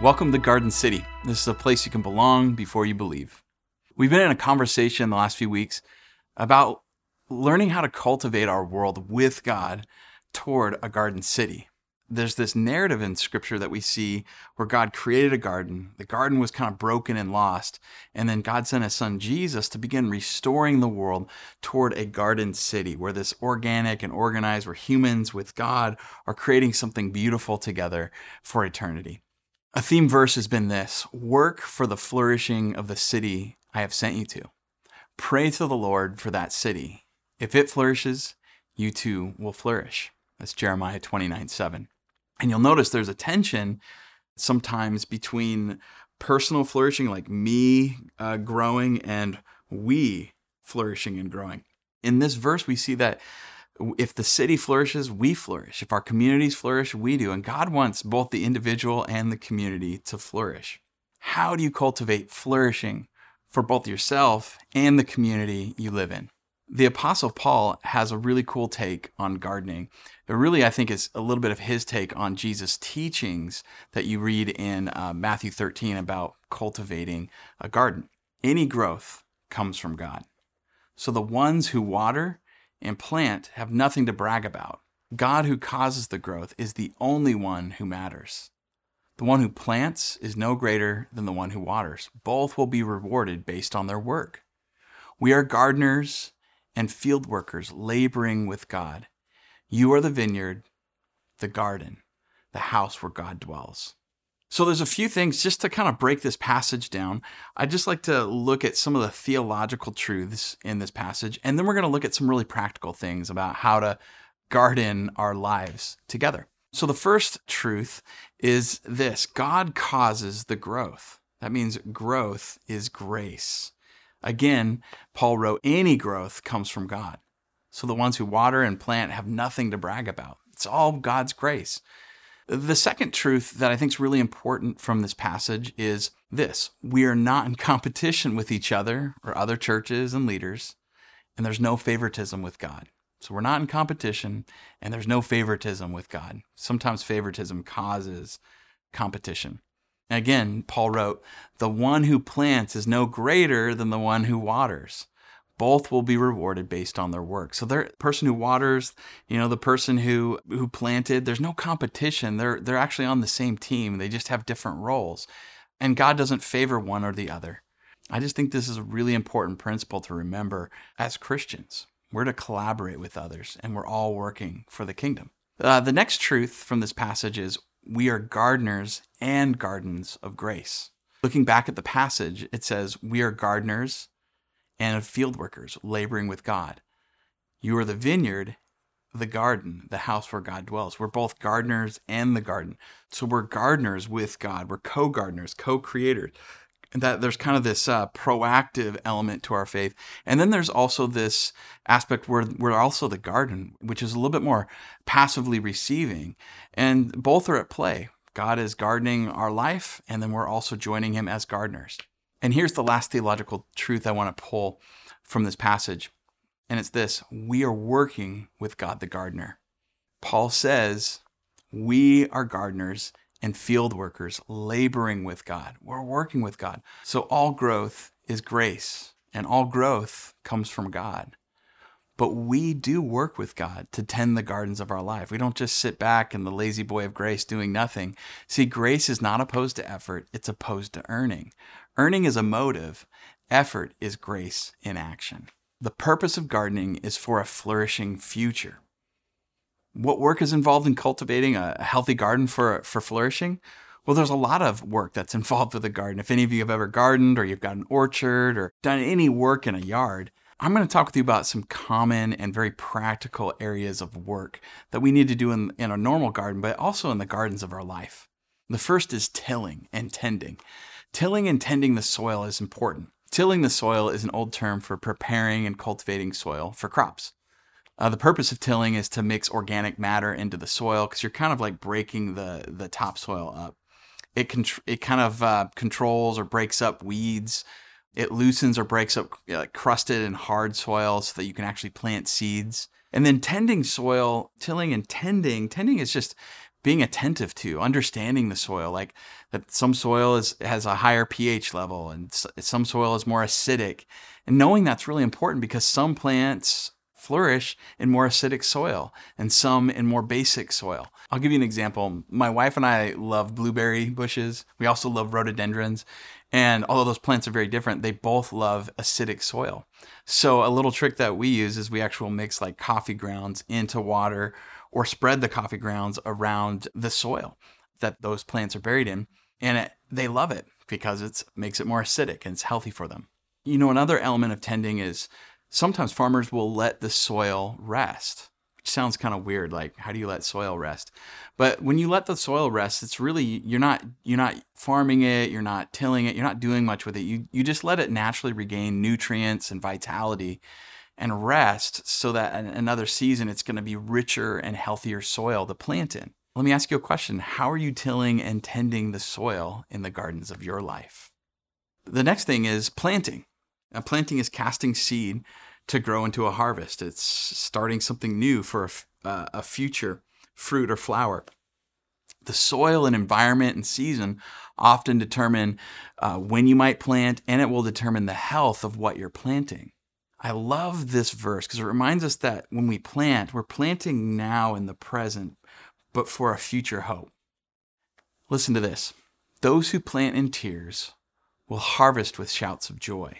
Welcome to Garden City. This is a place you can belong before you believe. We've been in a conversation the last few weeks about learning how to cultivate our world with God toward a garden city. There's this narrative in scripture that we see where God created a garden. The garden was kind of broken and lost. And then God sent his son Jesus to begin restoring the world toward a garden city where this organic and organized, where humans with God are creating something beautiful together for eternity. A theme verse has been this work for the flourishing of the city I have sent you to. Pray to the Lord for that city. If it flourishes, you too will flourish. That's Jeremiah 29 7. And you'll notice there's a tension sometimes between personal flourishing, like me uh, growing, and we flourishing and growing. In this verse, we see that if the city flourishes, we flourish. If our communities flourish, we do. And God wants both the individual and the community to flourish. How do you cultivate flourishing for both yourself and the community you live in. The Apostle Paul has a really cool take on gardening. It really, I think, is a little bit of his take on Jesus' teachings that you read in uh, Matthew 13 about cultivating a garden. Any growth comes from God. So the ones who water and plant have nothing to brag about. God, who causes the growth, is the only one who matters. The one who plants is no greater than the one who waters. Both will be rewarded based on their work. We are gardeners and field workers laboring with God. You are the vineyard, the garden, the house where God dwells. So there's a few things just to kind of break this passage down. I'd just like to look at some of the theological truths in this passage, and then we're going to look at some really practical things about how to garden our lives together. So the first truth is this God causes the growth. That means growth is grace. Again, Paul wrote, any growth comes from God. So the ones who water and plant have nothing to brag about. It's all God's grace. The second truth that I think is really important from this passage is this we are not in competition with each other or other churches and leaders, and there's no favoritism with God. So we're not in competition and there's no favoritism with God. Sometimes favoritism causes competition. again, Paul wrote, The one who plants is no greater than the one who waters. Both will be rewarded based on their work. So the person who waters, you know, the person who who planted, there's no competition. They're they're actually on the same team. They just have different roles. And God doesn't favor one or the other. I just think this is a really important principle to remember as Christians. We're to collaborate with others, and we're all working for the kingdom. Uh, the next truth from this passage is we are gardeners and gardens of grace. Looking back at the passage, it says, We are gardeners and of field workers laboring with God. You are the vineyard, the garden, the house where God dwells. We're both gardeners and the garden. So we're gardeners with God. We're co gardeners, co creators that there's kind of this uh, proactive element to our faith. And then there's also this aspect where we're also the garden, which is a little bit more passively receiving. And both are at play. God is gardening our life, and then we're also joining him as gardeners. And here's the last theological truth I want to pull from this passage. And it's this we are working with God the gardener. Paul says, We are gardeners and field workers laboring with God. We're working with God. So all growth is grace, and all growth comes from God. But we do work with God to tend the gardens of our life. We don't just sit back in the La-Z-Boy of grace doing nothing. See, grace is not opposed to effort, it's opposed to earning. Earning is a motive, effort is grace in action. The purpose of gardening is for a flourishing future. What work is involved in cultivating a healthy garden for, for flourishing? Well, there's a lot of work that's involved with a garden. If any of you have ever gardened or you've got an orchard or done any work in a yard, I'm going to talk with you about some common and very practical areas of work that we need to do in, in a normal garden, but also in the gardens of our life. The first is tilling and tending. Tilling and tending the soil is important. Tilling the soil is an old term for preparing and cultivating soil for crops. Uh, the purpose of tilling is to mix organic matter into the soil because you're kind of like breaking the the topsoil up. It can it kind of uh, controls or breaks up weeds. It loosens or breaks up uh, crusted and hard soil so that you can actually plant seeds. And then tending soil, tilling and tending. Tending is just being attentive to, understanding the soil, like that some soil is has a higher pH level and some soil is more acidic. And knowing that's really important because some plants flourish in more acidic soil and some in more basic soil. I'll give you an example. My wife and I love blueberry bushes. We also love rhododendrons. And although those plants are very different, they both love acidic soil. So a little trick that we use is we actually mix like coffee grounds into water or spread the coffee grounds around the soil that those plants are buried in. And it, they love it because it makes it more acidic and it's healthy for them. You know, another element of tending is sometimes farmers will let the soil rest, which sounds kind of weird. Like, how do you let soil rest? But when you let the soil rest, it's really you're not you're not farming it, you're not tilling it, you're not doing much with it. You you just let it naturally regain nutrients and vitality and rest so that in another season it's going to be richer and healthier soil to plant in. Let me ask you a question. How are you tilling and tending the soil in the gardens of your life? The next thing is planting. A planting is casting seed to grow into a harvest. It's starting something new for a, uh, a future fruit or flower. The soil and environment and season often determine uh, when you might plant, and it will determine the health of what you're planting. I love this verse because it reminds us that when we plant, we're planting now in the present, but for a future hope. Listen to this those who plant in tears will harvest with shouts of joy.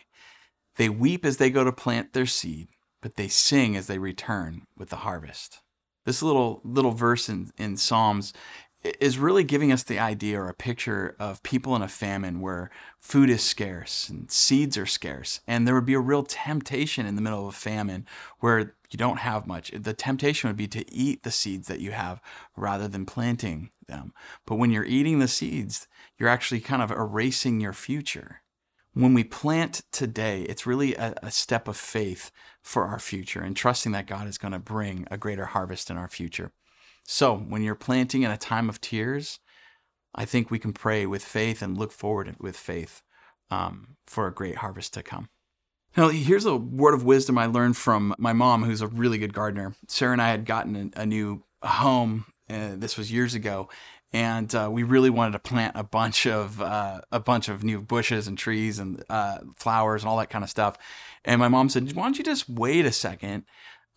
They weep as they go to plant their seed, but they sing as they return with the harvest. This little little verse in, in Psalms is really giving us the idea or a picture of people in a famine where food is scarce and seeds are scarce. And there would be a real temptation in the middle of a famine where you don't have much. The temptation would be to eat the seeds that you have rather than planting them. But when you're eating the seeds, you're actually kind of erasing your future when we plant today, it's really a, a, step of faith for our future and trusting that God is going to bring a greater harvest in our future. So, when you're planting in a time of tears, I think we can pray with faith and look forward with faith um, for a great harvest to come. Now, here's a word of wisdom I learned from my mom, who's a really good gardener. Sarah and I had gotten a, a new home. Uh, this was years ago, and uh, we really wanted to plant a bunch of uh, a bunch of new bushes and trees and uh, flowers and all that kind of stuff. And my mom said, "Why don't you just wait a second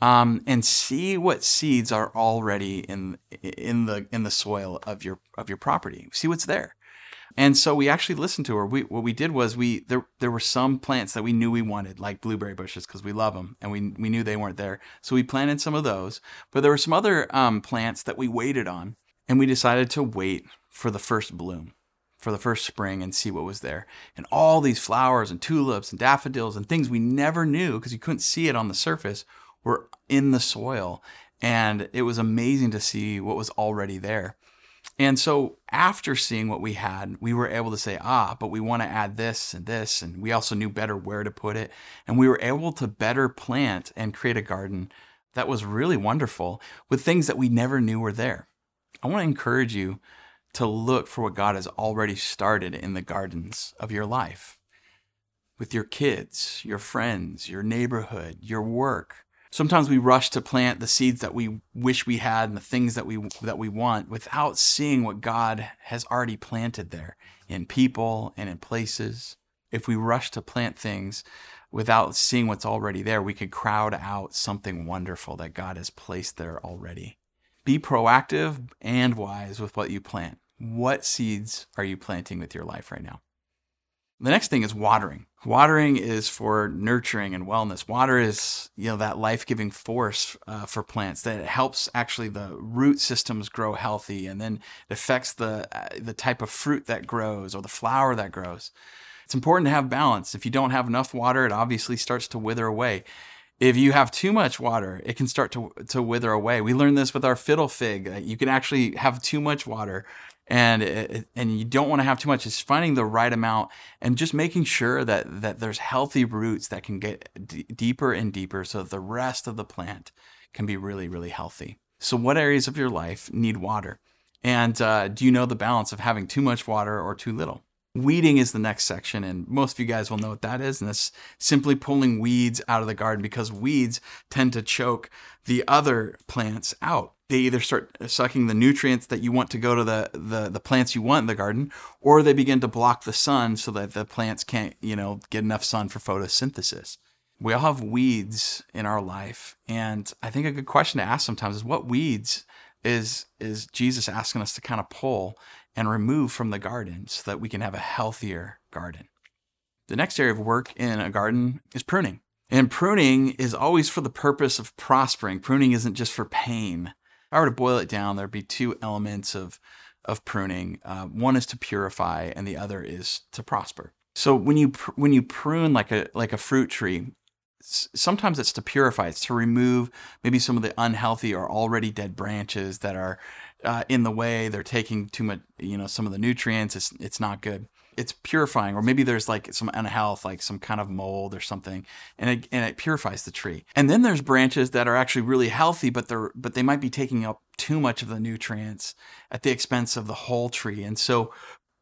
um, and see what seeds are already in in the in the soil of your of your property? See what's there." And so we actually listened to her. We, what we did was we there there were some plants that we knew we wanted, like blueberry bushes, because we love them, and we we knew they weren't there. So we planted some of those. But there were some other um, plants that we waited on and we decided to wait for the first bloom, for the first spring, and see what was there. And all these flowers and tulips and daffodils and things we never knew because you couldn't see it on the surface were in the soil. And it was amazing to see what was already there. And so after seeing what we had, we were able to say, ah, but we want to add this and this. And we also knew better where to put it. And we were able to better plant and create a garden that was really wonderful with things that we never knew were there. I want to encourage you to look for what God has already started in the gardens of your life with your kids, your friends, your neighborhood, your work. Sometimes we rush to plant the seeds that we wish we had and the things that we that we want without seeing what God has already planted there in people and in places. If we rush to plant things without seeing what's already there, we could crowd out something wonderful that God has placed there already. Be proactive and wise with what you plant. What seeds are you planting with your life right now? The next thing is watering. Watering is for nurturing and wellness. Water is, you know, that life-giving force uh, for plants that helps actually the root systems grow healthy, and then it affects the uh, the type of fruit that grows or the flower that grows. It's important to have balance. If you don't have enough water, it obviously starts to wither away if you have too much water, it can start to, to wither away. We learned this with our fiddle fig. You can actually have too much water and and you don't want to have too much. It's finding the right amount and just making sure that that there's healthy roots that can get d- deeper and deeper, so that the rest of the plant can be really really healthy. So, what areas of your life need water? And uh, do you know the balance of having too much water or too little? Weeding is the next section, and most of you guys will know what that is. And that's simply pulling weeds out of the garden because weeds tend to choke the other plants out. They either start sucking the nutrients that you want to go to the, the, the plants you want in the garden, or they begin to block the sun so that the plants can't, you know, get enough sun for photosynthesis. We all have weeds in our life, and I think a good question to ask sometimes is what weeds is is Jesus asking us to kind of pull and remove from the garden so that we can have a healthier garden. The next area of work in a garden is pruning. And pruning is always for the purpose of prospering. Pruning isn't just for pain. If I were to boil it down, there'd be two elements of, of pruning. Uh, one is to purify, and the other is to prosper. So when you pr- when you prune like a like a fruit tree, sometimes it's to purify. It's to remove maybe some of the unhealthy or already dead branches that are uh, in the way. They're taking too much, you know, some of the nutrients. It's it's not good. It's purifying, or maybe there's like some unhealth, like some kind of mold or something, and it, and it purifies the tree. And then there's branches that are actually really healthy, but they're but they might be taking up too much of the nutrients at the expense of the whole tree. And so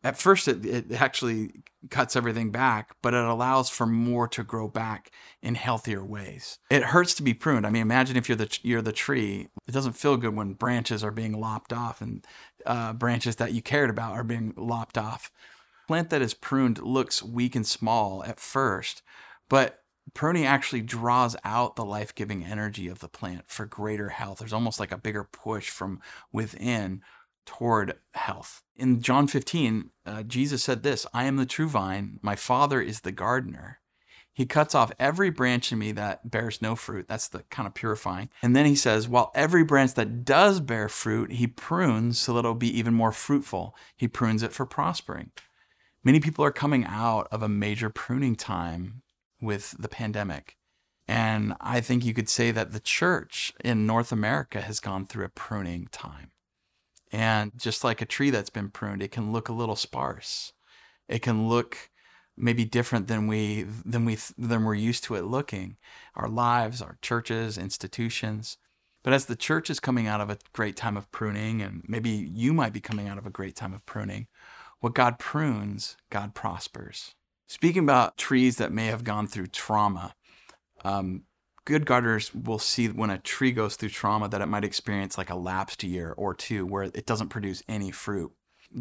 at first it, it actually cuts everything back, but it allows for more to grow back in healthier ways. It hurts to be pruned. I mean, imagine if you're the you're the tree. It doesn't feel good when branches are being lopped off and uh, branches that you cared about are being lopped off. Plant that is pruned looks weak and small at first, but pruning actually draws out the life-giving energy of the plant for greater health. There's almost like a bigger push from within toward health. In John 15, uh, Jesus said this I am the true vine, my Father is the gardener. He cuts off every branch in me that bears no fruit. That's the kind of purifying. And then he says, while every branch that does bear fruit, he prunes so that it'll be even more fruitful. He prunes it for prospering. Many people are coming out of a major pruning time with the pandemic. And I think you could say that the church in North America has gone through a pruning time. And just like a tree that's been pruned, it can look a little sparse. It can look maybe different than we than we than we're used to it looking. Our lives, our churches, institutions. But as the church is coming out of a great time of pruning, and maybe you might be coming out of a great time of pruning, what God prunes, God prospers. Speaking about trees that may have gone through trauma, um, good gardeners will see when a tree goes through trauma that it might experience like a lapsed year or two where it doesn't produce any fruit.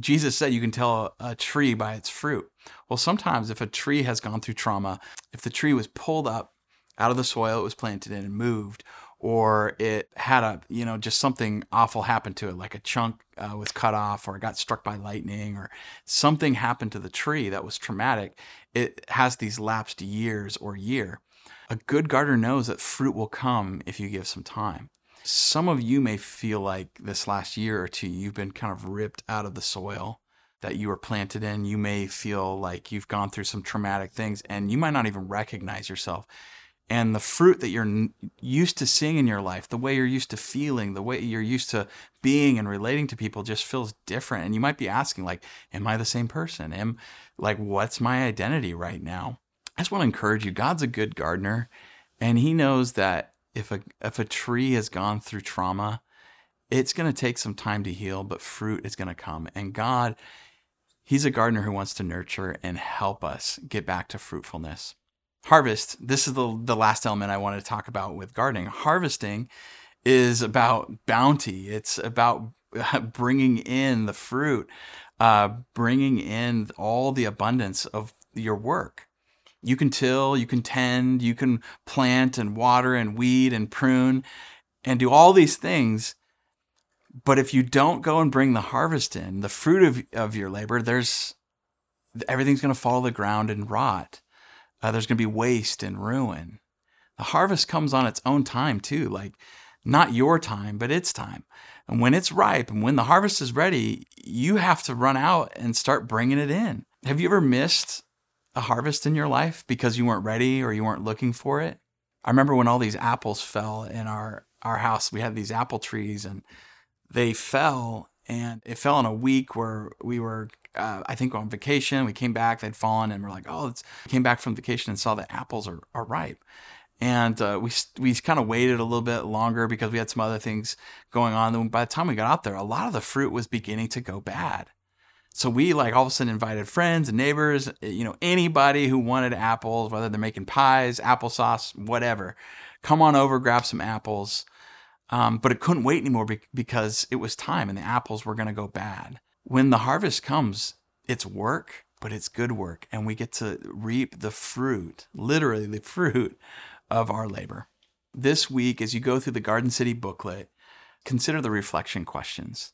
Jesus said you can tell a tree by its fruit. Well, sometimes if a tree has gone through trauma, if the tree was pulled up out of the soil it was planted in and moved, or it had a, you know, just something awful happened to it, like a chunk uh, was cut off or it got struck by lightning or something happened to the tree that was traumatic, it has these lapsed years or year. A good gardener knows that fruit will come if you give some time. Some of you may feel like this last year or two, you've been kind of ripped out of the soil that you were planted in. You may feel like you've gone through some traumatic things and you might not even recognize yourself. And the fruit that you're used to seeing in your life, the way you're used to feeling, the way you're used to being and relating to people just feels different. And you might be asking, like, am I the same person? Am like, what's my identity right now? I just want to encourage you. God's a good gardener, and He knows that if a if a tree has gone through trauma, it's going to take some time to heal, but fruit is going to come. And God, He's a gardener who wants to nurture and help us get back to fruitfulness. Harvest. This is the the last element I want to talk about with gardening. Harvesting is about bounty. It's about bringing in the fruit, uh, bringing in all the abundance of your work. You can till, you can tend, you can plant and water and weed and prune and do all these things. But if you don't go and bring the harvest in, the fruit of, of your labor, there's everything's going to fall to the ground and rot. Uh, there's going to be waste and ruin. The harvest comes on its own time too, like not your time, but its time. And when it's ripe and when the harvest is ready, you have to run out and start bringing it in. Have you ever missed a harvest in your life because you weren't ready or you weren't looking for it. I remember when all these apples fell in our our house. We had these apple trees and they fell And it fell in a week where we were, uh, I think, on vacation. We came back, they'd fallen, and we're like, oh, it's came back from vacation and saw that apples are, are ripe. And uh, we we kind of waited a little bit longer because we had some other things going on. Then by the time we got out there, a lot of the fruit was beginning to go bad. So we like all of a sudden invited friends and neighbors, you know, anybody who wanted apples, whether they're making pies, applesauce, whatever, come on over, grab some apples. Um, but it couldn't wait anymore because it was time and the apples were going to go bad. When the harvest comes, it's work, but it's good work. And we get to reap the fruit, literally the fruit of our labor. This week, as you go through the Garden City booklet, consider the reflection questions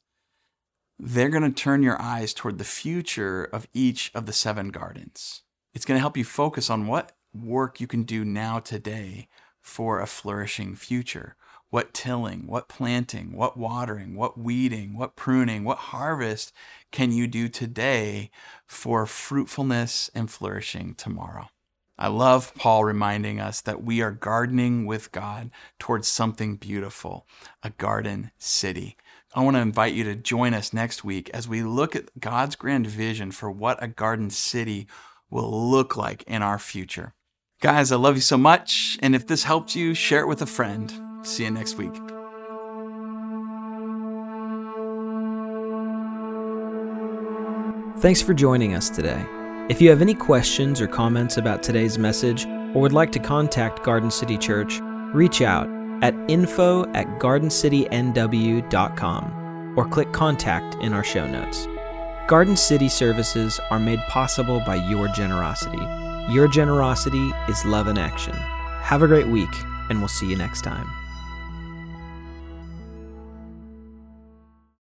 they're going to turn your eyes toward the future of each of the seven gardens. It's going to help you focus on what work you can do now today for a flourishing future. What tilling, what planting, what watering, what weeding, what pruning, what harvest can you do today for fruitfulness and flourishing tomorrow? I love Paul reminding us that we are gardening with God towards something beautiful, a garden city. I want to invite you to join us next week as we look at God's grand vision for what a garden city will look like in our future. Guys, I love you so much. And if this helped you, share it with a friend. See you next week. Thanks for joining us today. If you have any questions or comments about today's message or would like to contact Garden City Church, reach out at info at gardencitynw.com or click contact in our show notes. Garden City services are made possible by your generosity. Your generosity is love in action. Have a great week, and we'll see you next time.